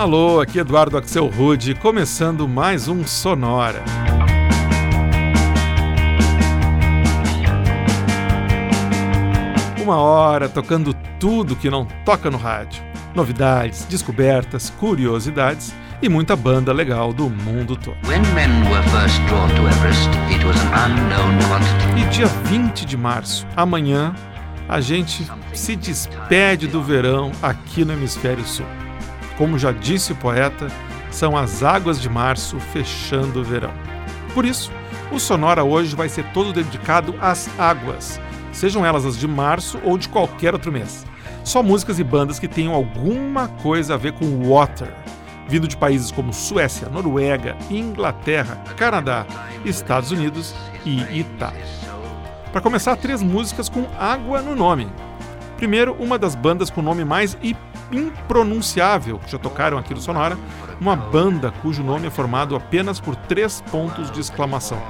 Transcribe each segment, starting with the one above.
Alô, aqui Eduardo Axel Rude, começando mais um Sonora. Uma hora tocando tudo que não toca no rádio. Novidades, descobertas, curiosidades e muita banda legal do mundo todo. Everest, e dia 20 de março, amanhã, a gente se despede do verão aqui no Hemisfério Sul. Como já disse o poeta, são as águas de março fechando o verão. Por isso, o Sonora hoje vai ser todo dedicado às águas, sejam elas as de março ou de qualquer outro mês. Só músicas e bandas que tenham alguma coisa a ver com water, vindo de países como Suécia, Noruega, Inglaterra, Canadá, Estados Unidos e Itália. Para começar, três músicas com água no nome. Primeiro, uma das bandas com o nome mais impronunciável que já tocaram aqui no Sonora, uma banda cujo nome é formado apenas por três pontos de exclamação.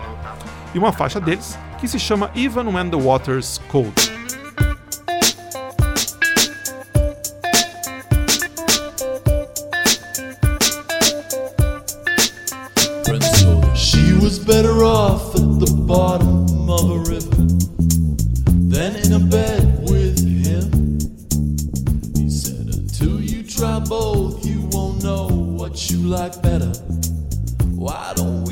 E uma faixa deles que se chama Even When the Water's Cold. better off at the bottom of a river like better. Why don't we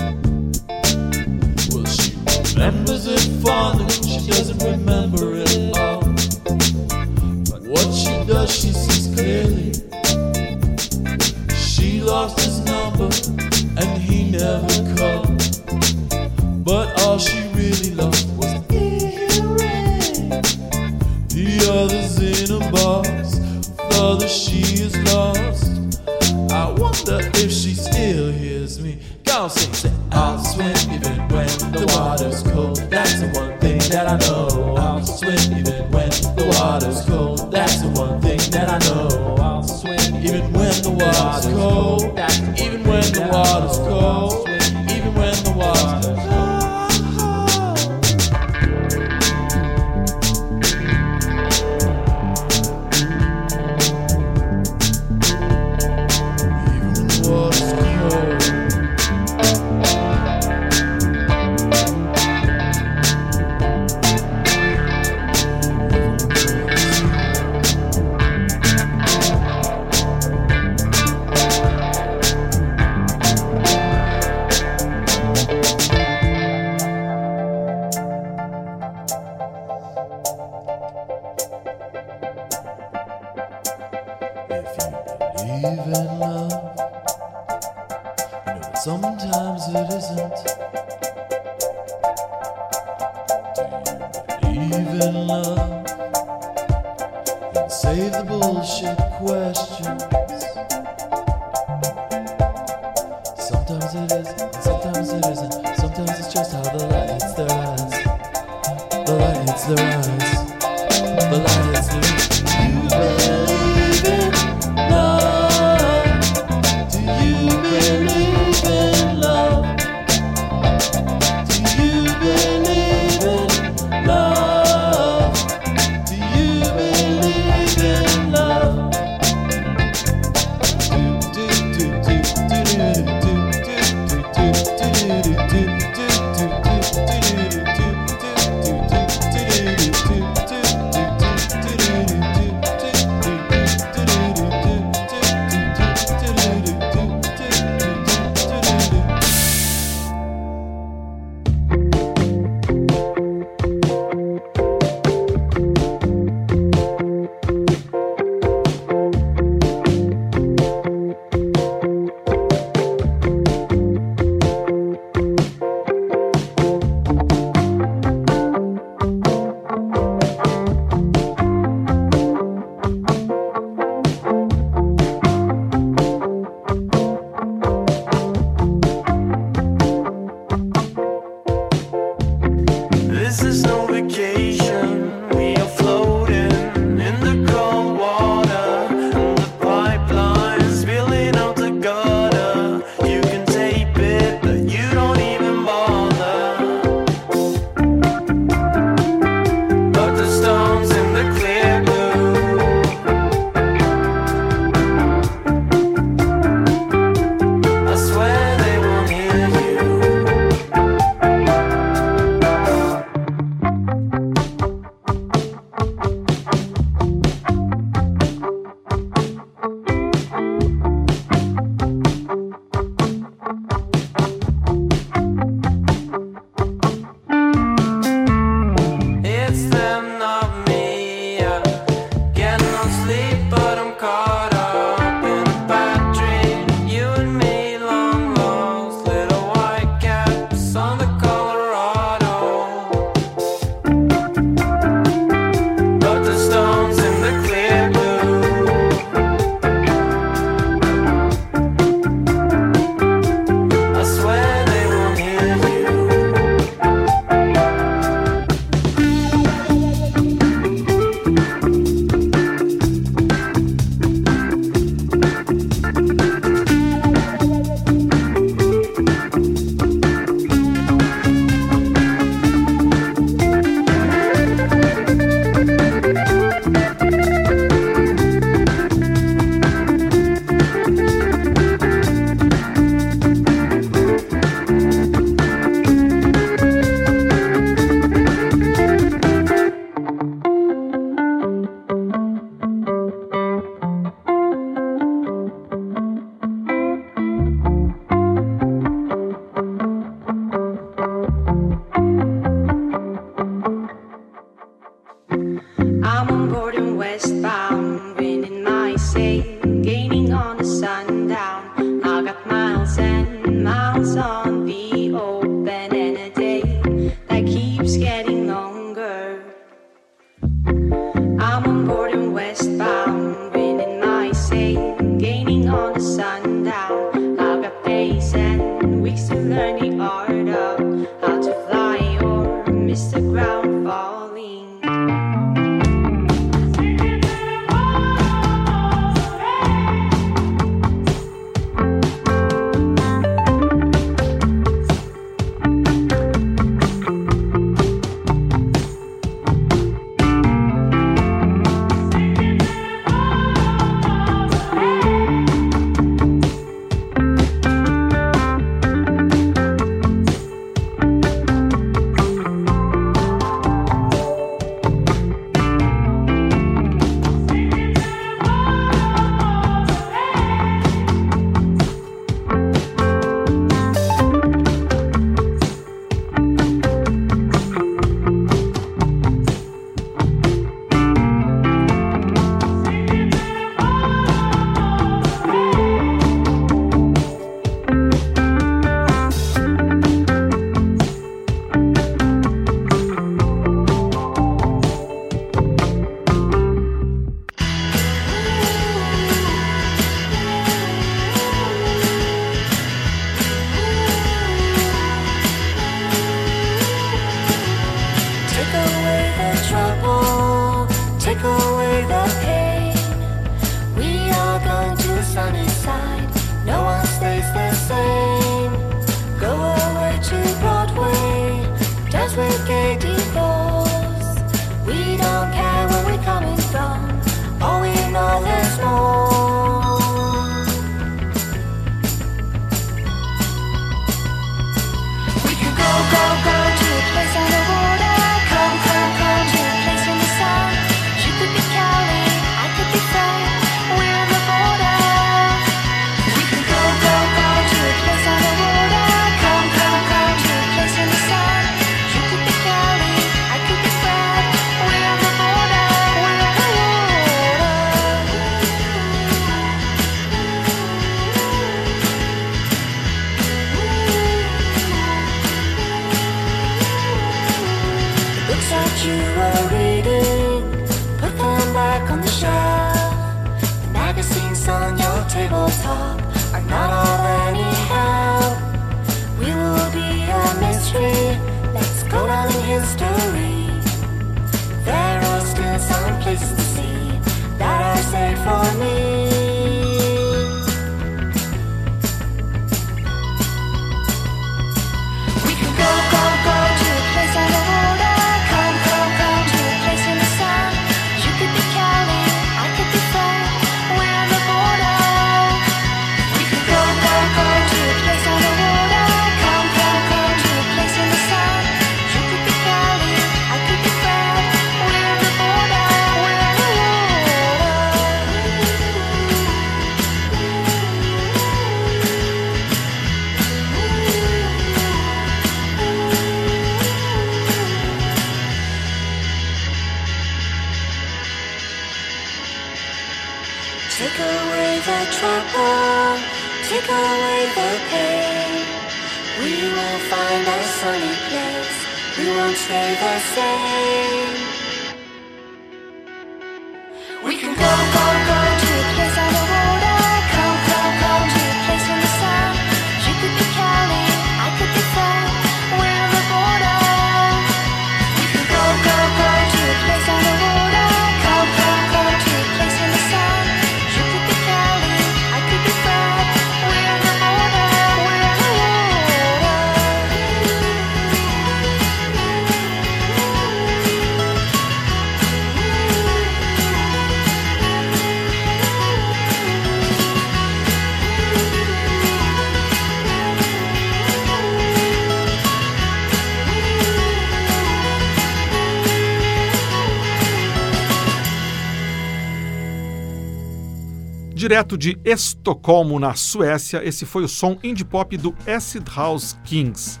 Direto de Estocolmo, na Suécia, esse foi o som indie pop do Acid House Kings.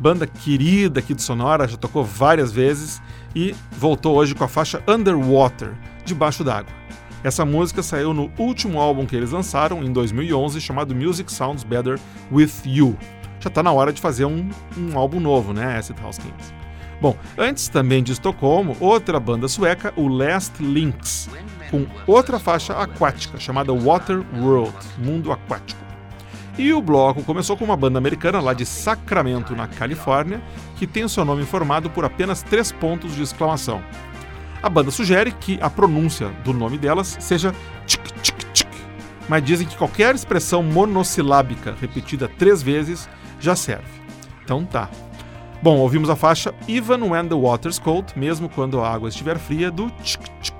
Banda querida aqui de Sonora, já tocou várias vezes e voltou hoje com a faixa Underwater, Debaixo d'Água. Essa música saiu no último álbum que eles lançaram, em 2011, chamado Music Sounds Better With You. Já está na hora de fazer um, um álbum novo, né, Acid House Kings. Bom, antes também de Estocolmo, outra banda sueca, o Last Links, com outra faixa aquática chamada Water World, Mundo Aquático. E o bloco começou com uma banda americana lá de Sacramento, na Califórnia, que tem o seu nome formado por apenas três pontos de exclamação. A banda sugere que a pronúncia do nome delas seja tchic tchic tchic, mas dizem que qualquer expressão monossilábica repetida três vezes já serve. Então tá. Bom, ouvimos a faixa Even When the Water's Cold, mesmo quando a água estiver fria, do tchic tchic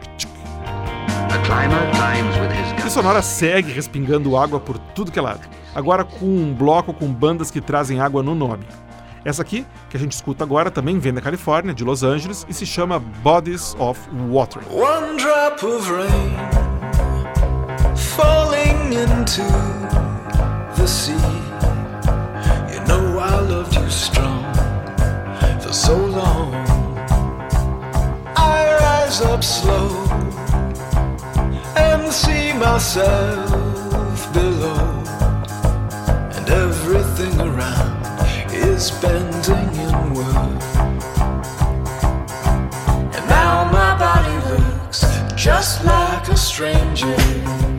E Sonora segue respingando água por tudo que é lado, agora com um bloco com bandas que trazem água no nome. Essa aqui, que a gente escuta agora, também vem da Califórnia, de Los Angeles, e se chama Bodies of Water. One drop of rain falling into the sea. You know I loved you strong for so long. I rise up slow and see myself below, and everything around is bending inward. And now my body looks just like a stranger.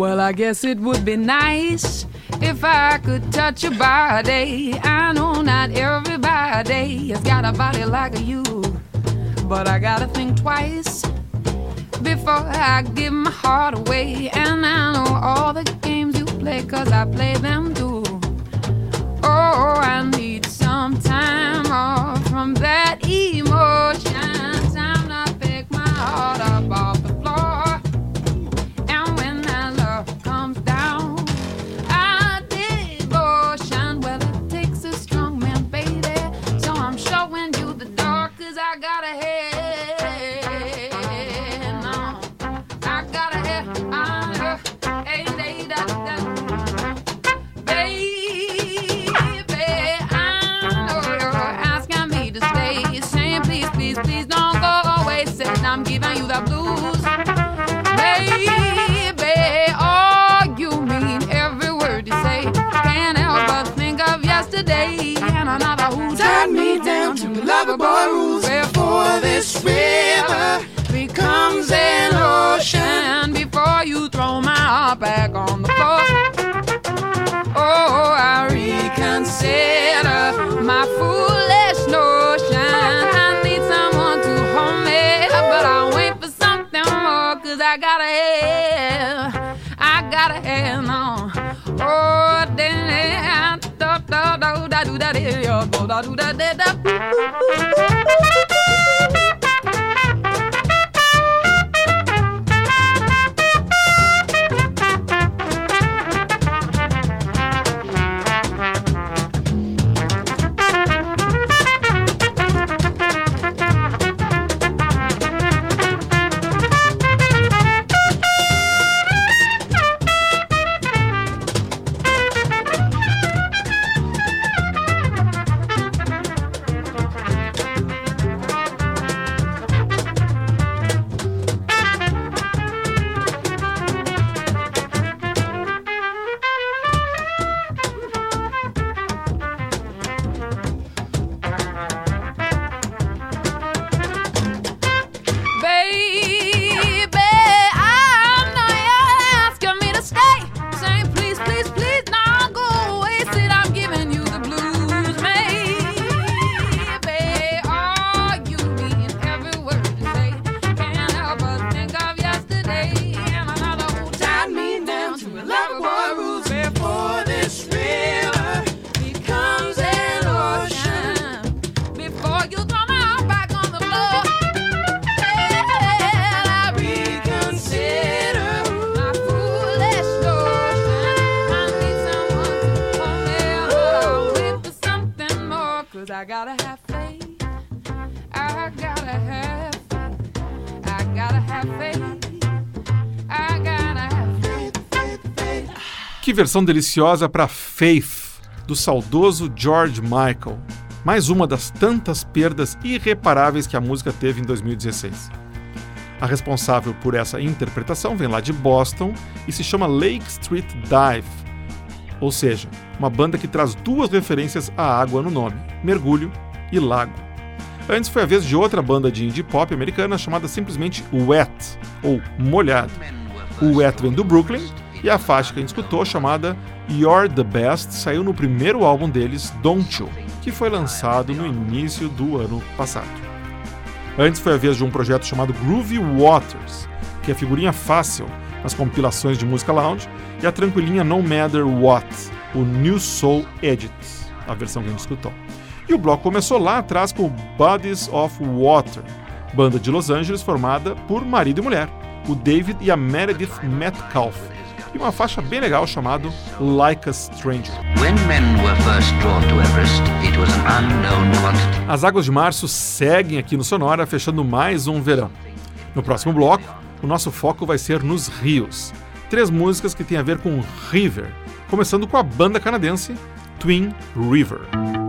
Well, I guess it would be nice if I could touch your body. I know not everybody has got a body like you, but I gotta think twice before I give my heart away. And I know all the games play, cause I play them too. Oh, I need some time off from that emotion. Back on the floor. Oh, I reconsider my foolish notion. I need someone to hold me, but I wait for something more, cause I gotta have, I gotta have on. Oh, then, da da da da do da da da do da da da. Versão deliciosa para Faith, do saudoso George Michael. Mais uma das tantas perdas irreparáveis que a música teve em 2016. A responsável por essa interpretação vem lá de Boston e se chama Lake Street Dive, ou seja, uma banda que traz duas referências à água no nome, mergulho e lago. Antes foi a vez de outra banda de indie pop americana chamada simplesmente Wet, ou Molhado. O Wet vem do Brooklyn e a faixa que a gente escutou, chamada You're the Best, saiu no primeiro álbum deles, Don't You. que foi lançado no início do ano passado. Antes foi a vez de um projeto chamado Groovy Waters, que é figurinha fácil nas compilações de música lounge, e a tranquilinha No Matter What, o New Soul Edit, a versão que a gente escutou. E o bloco começou lá atrás com Bodies of Water, banda de Los Angeles formada por marido e mulher, o David e a Meredith Metcalf, e uma faixa bem legal chamado Like a Stranger. Everest. As águas de março seguem aqui no Sonora, fechando mais um verão. No próximo bloco, o nosso foco vai ser nos rios. Três músicas que têm a ver com River, começando com a banda canadense Twin River.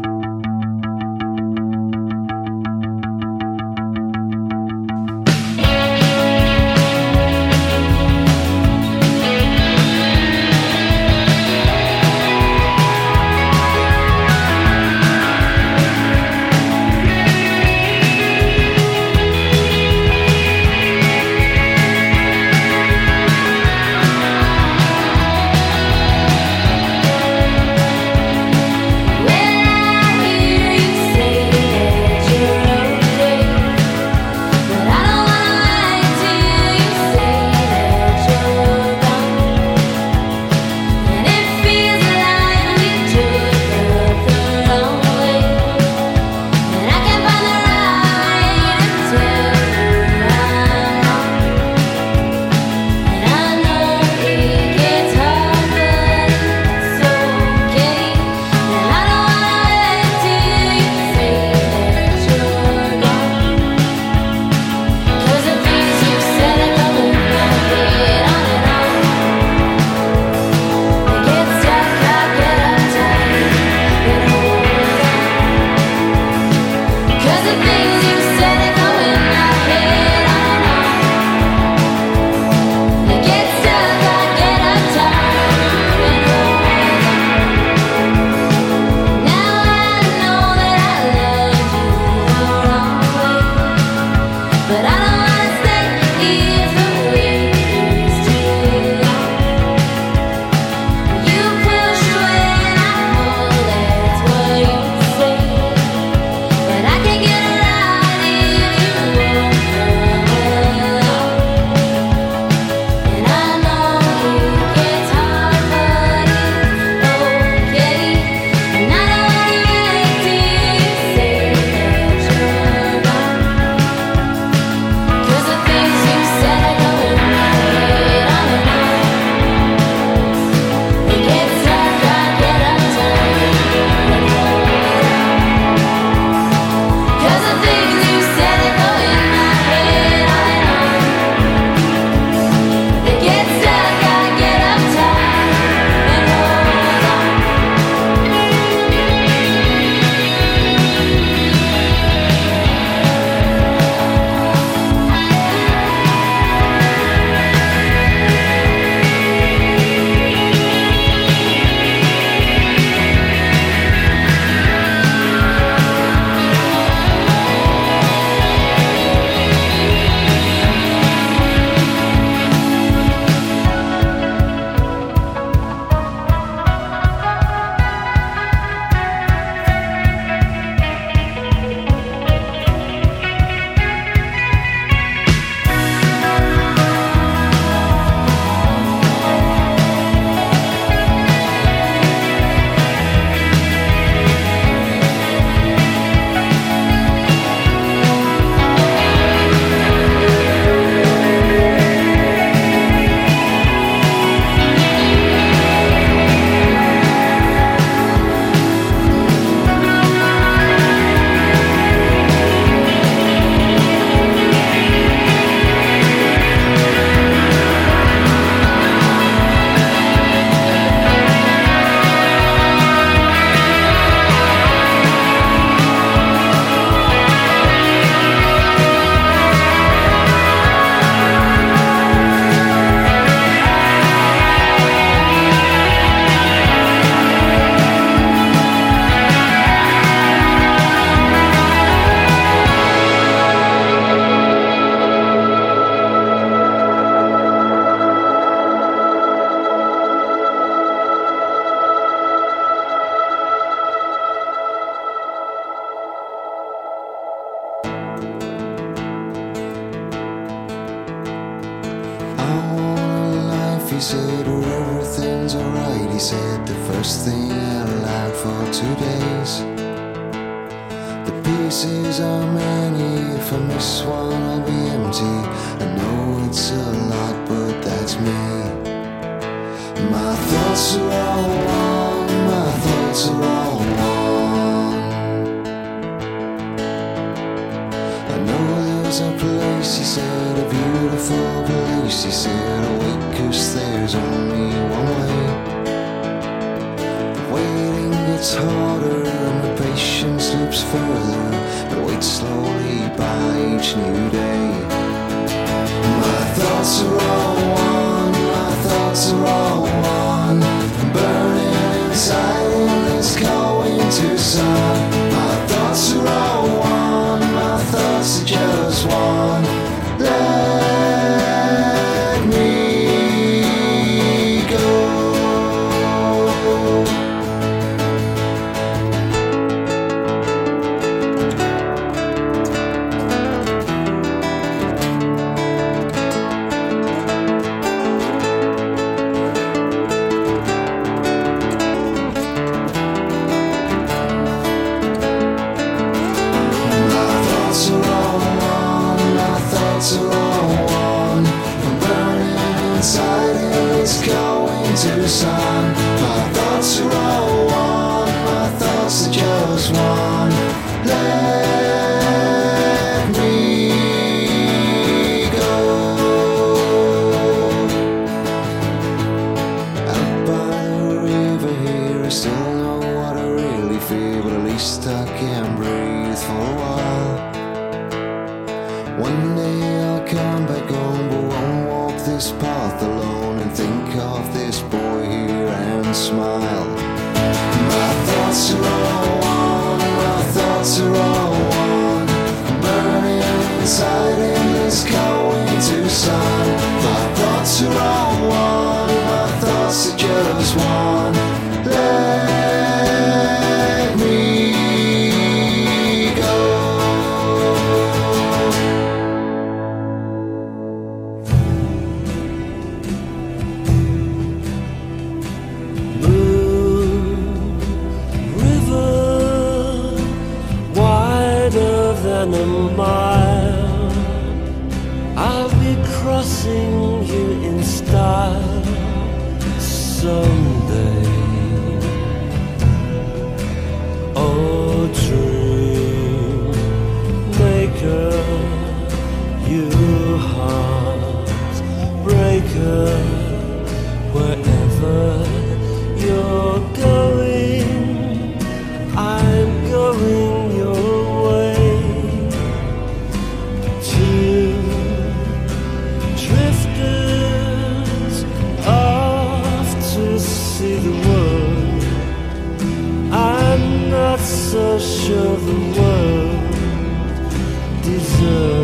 inside and it's going to sun. My thoughts are all. see the world. I'm not so sure the world deserves.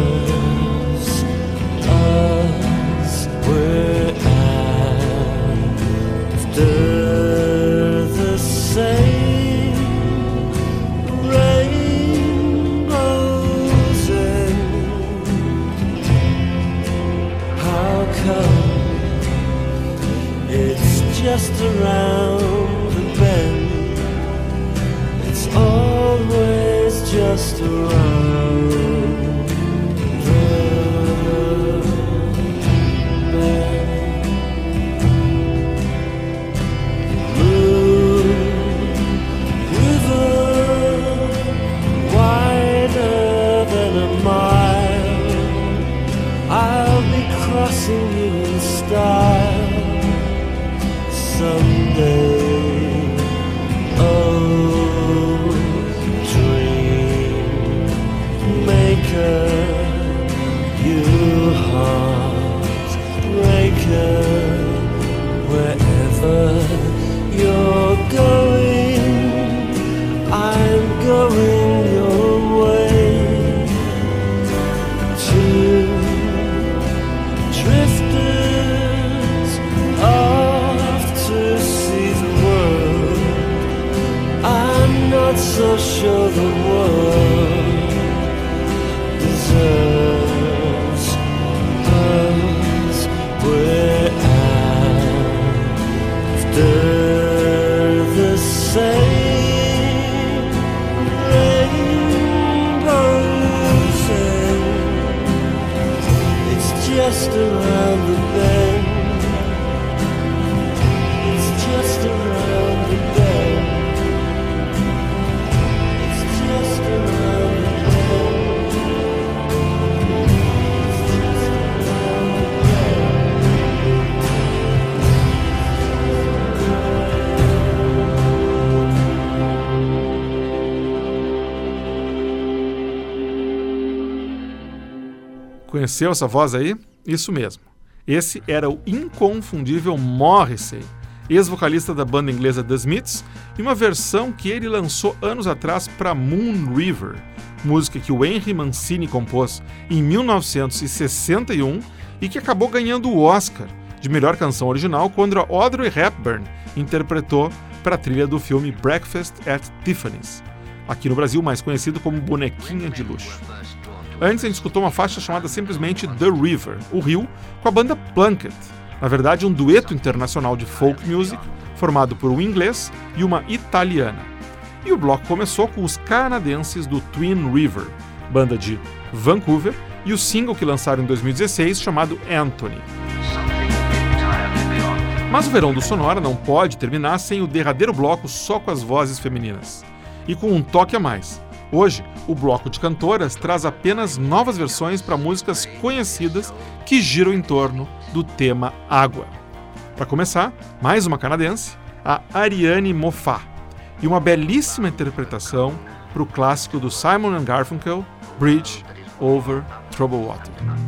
Conheceu essa voz aí? Isso mesmo. Esse era o inconfundível Morrissey, ex-vocalista da banda inglesa The Smiths, e uma versão que ele lançou anos atrás para Moon River, música que o Henry Mancini compôs em 1961 e que acabou ganhando o Oscar de melhor canção original quando a Audrey Hepburn interpretou para a trilha do filme Breakfast at Tiffany's, aqui no Brasil mais conhecido como Bonequinha de Luxo. Antes a gente escutou uma faixa chamada simplesmente The River, o Rio, com a banda Plunkett. Na verdade, um dueto internacional de folk music formado por um inglês e uma italiana. E o bloco começou com os canadenses do Twin River, banda de Vancouver, e o single que lançaram em 2016 chamado Anthony. Mas o verão do Sonora não pode terminar sem o derradeiro bloco só com as vozes femininas. E com um toque a mais. Hoje, o bloco de cantoras traz apenas novas versões para músicas conhecidas que giram em torno do tema água. Para começar, mais uma canadense, a Ariane Moffat, e uma belíssima interpretação para o clássico do Simon Garfunkel, Bridge Over Troubled Water.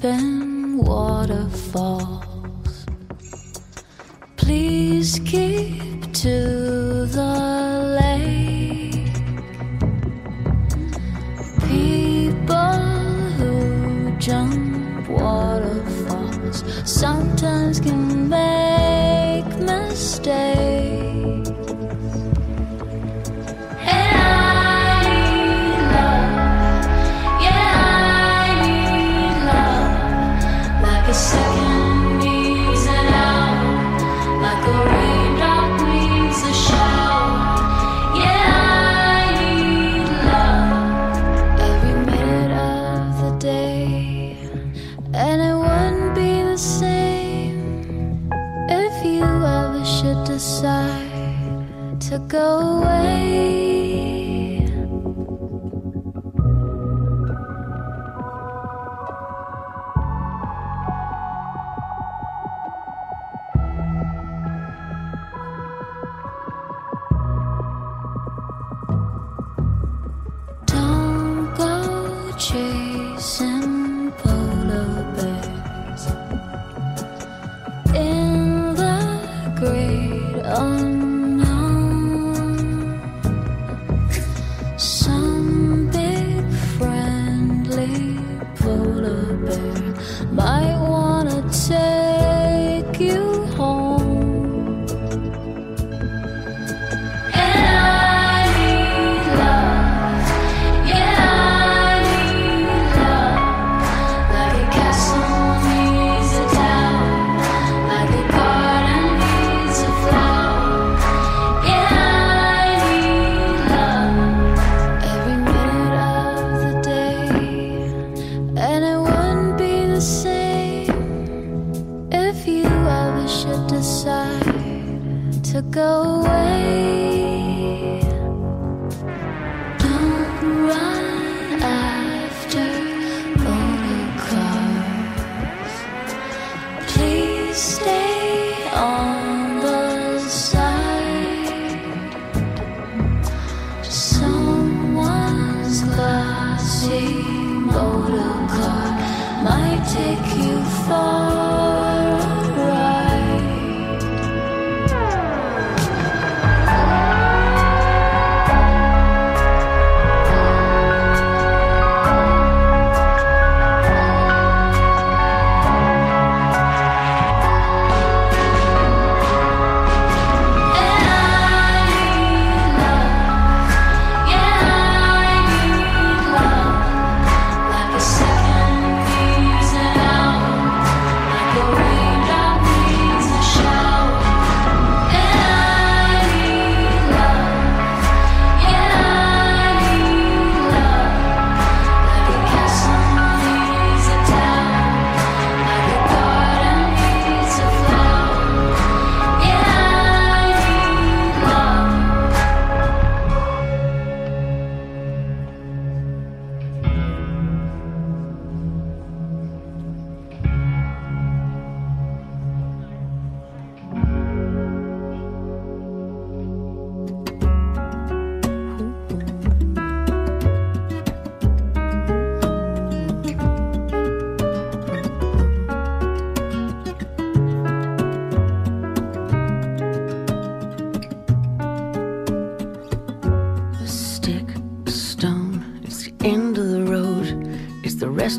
Jumping waterfalls. My.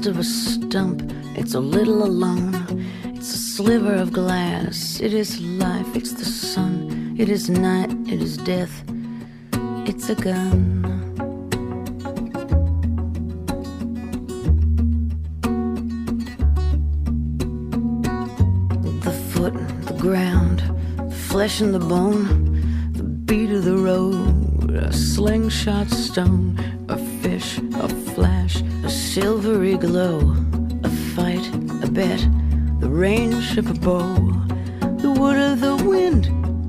Of a stump, it's a little alone. It's a sliver of glass, it is life, it's the sun, it is night, it is death, it's a gun. The foot, the ground, the flesh and the bone, the beat of the road, a slingshot stone, glow, a fight, a bet, the range of a bow, the wood of the wind,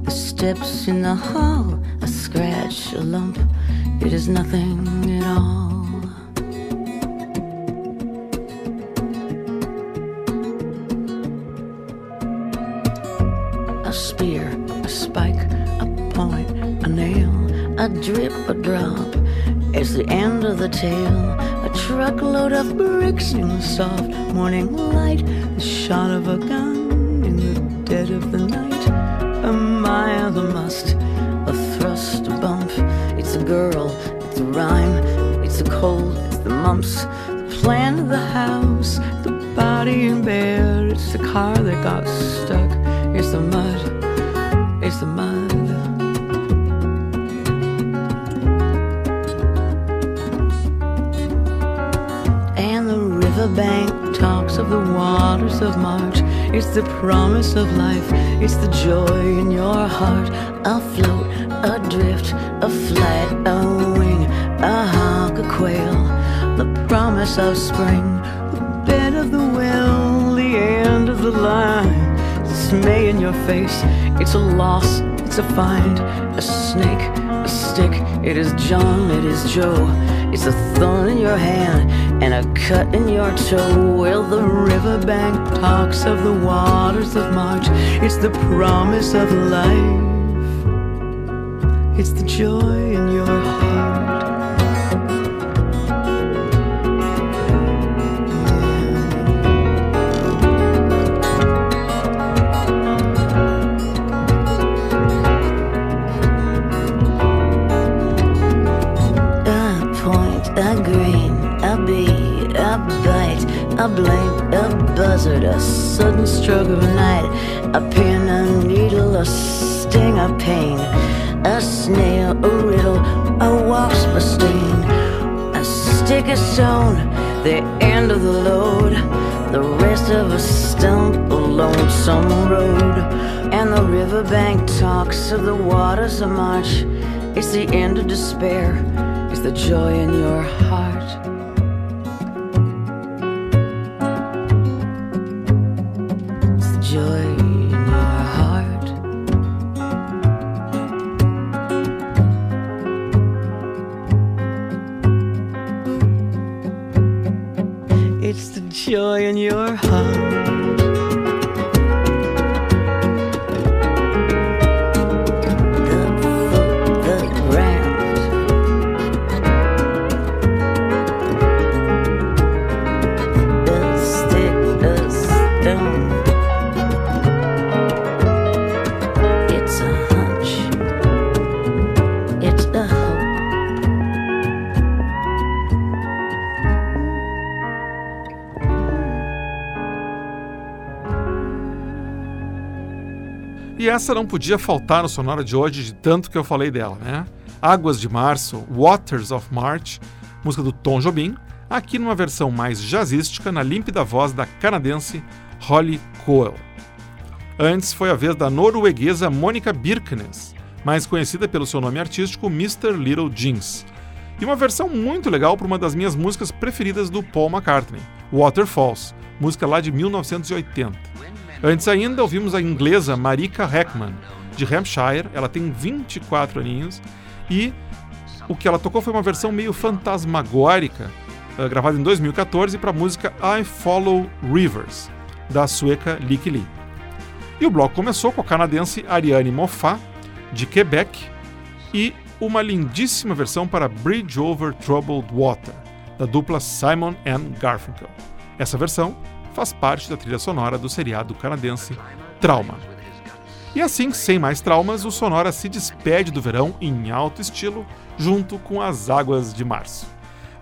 the steps in the hall, a scratch, a lump, it is nothing soft morning light. The shot of a gun in the dead of the night. A mile, a must, a thrust, a bump. It's a girl, it's a rhyme, it's a cold, it's the mumps. The plan of the house, the body in bed. It's the car that got stuck. It's the mud, It's the promise of life, it's the joy in your heart. Afloat, drift, a flight, a wing, a hawk, a quail. The promise of spring, the bed of the well, the end of the line. Dismay in your face, it's a loss, it's a find, a snake, a stick. It is John, it is Joe. It's a thorn in your hand and a cut in your toe. Well, the riverbank talks of the waters of March. It's the promise of life. It's the joy in your a blink, a buzzard, a sudden stroke of night, a pin, a needle, a sting, a pain, a snail, a riddle, a wasp, a sting, a stick, a stone, the end of the load, the rest of a stump, a lonesome road, and the riverbank talks of the waters of March. It's the end of despair. It's the joy in your heart. Joy. Essa não podia faltar no Sonora de hoje, de tanto que eu falei dela, né? Águas de Março, Waters of March, música do Tom Jobim, aqui numa versão mais jazzística, na límpida voz da canadense Holly Coel. Antes foi a vez da norueguesa Monica Birkenes, mais conhecida pelo seu nome artístico Mr. Little Jeans, e uma versão muito legal para uma das minhas músicas preferidas do Paul McCartney, Waterfalls, música lá de 1980. Antes ainda, ouvimos a inglesa Marika Heckman, de Hampshire. Ela tem 24 aninhos e o que ela tocou foi uma versão meio fantasmagórica, uh, gravada em 2014 para a música I Follow Rivers, da sueca Licky Lee. E o bloco começou com a canadense Ariane Moffat, de Quebec, e uma lindíssima versão para Bridge Over Troubled Water, da dupla Simon and Garfunkel. Essa versão faz parte da trilha sonora do seriado canadense Trauma. E assim, sem mais traumas, o Sonora se despede do verão em alto estilo, junto com as águas de março.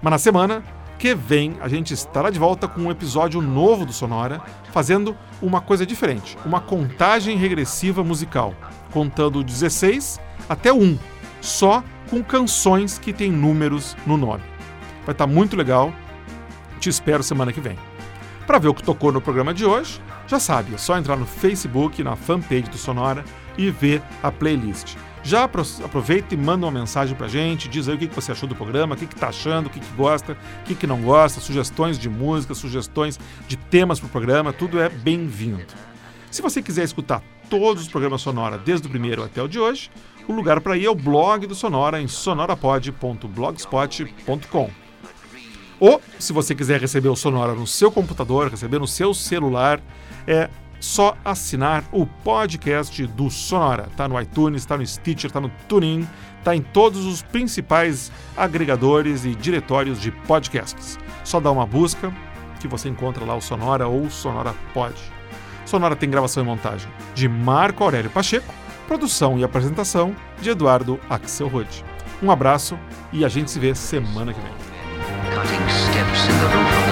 Mas na semana que vem a gente estará de volta com um episódio novo do Sonora, fazendo uma coisa diferente, uma contagem regressiva musical, contando 16 até 1, só com canções que têm números no nome. Vai estar muito legal. Te espero semana que vem. Para ver o que tocou no programa de hoje, já sabe, é só entrar no Facebook, na fanpage do Sonora e ver a playlist. Já aproveita e manda uma mensagem pra gente, diz aí o que você achou do programa, o que está achando, o que gosta, o que não gosta, sugestões de música, sugestões de temas pro programa, tudo é bem-vindo. Se você quiser escutar todos os programas Sonora, desde o primeiro até o de hoje, o lugar para ir é o blog do Sonora em sonorapod.blogspot.com. Ou, se você quiser receber o Sonora no seu computador, receber no seu celular, é só assinar o podcast do Sonora. Tá no iTunes, tá no Stitcher, tá no TuneIn, tá em todos os principais agregadores e diretórios de podcasts. Só dá uma busca que você encontra lá o Sonora ou Sonora Pod. Sonora tem gravação e montagem de Marco Aurélio Pacheco, produção e apresentação de Eduardo Axelrod. Um abraço e a gente se vê semana que vem. Cutting steps in the roof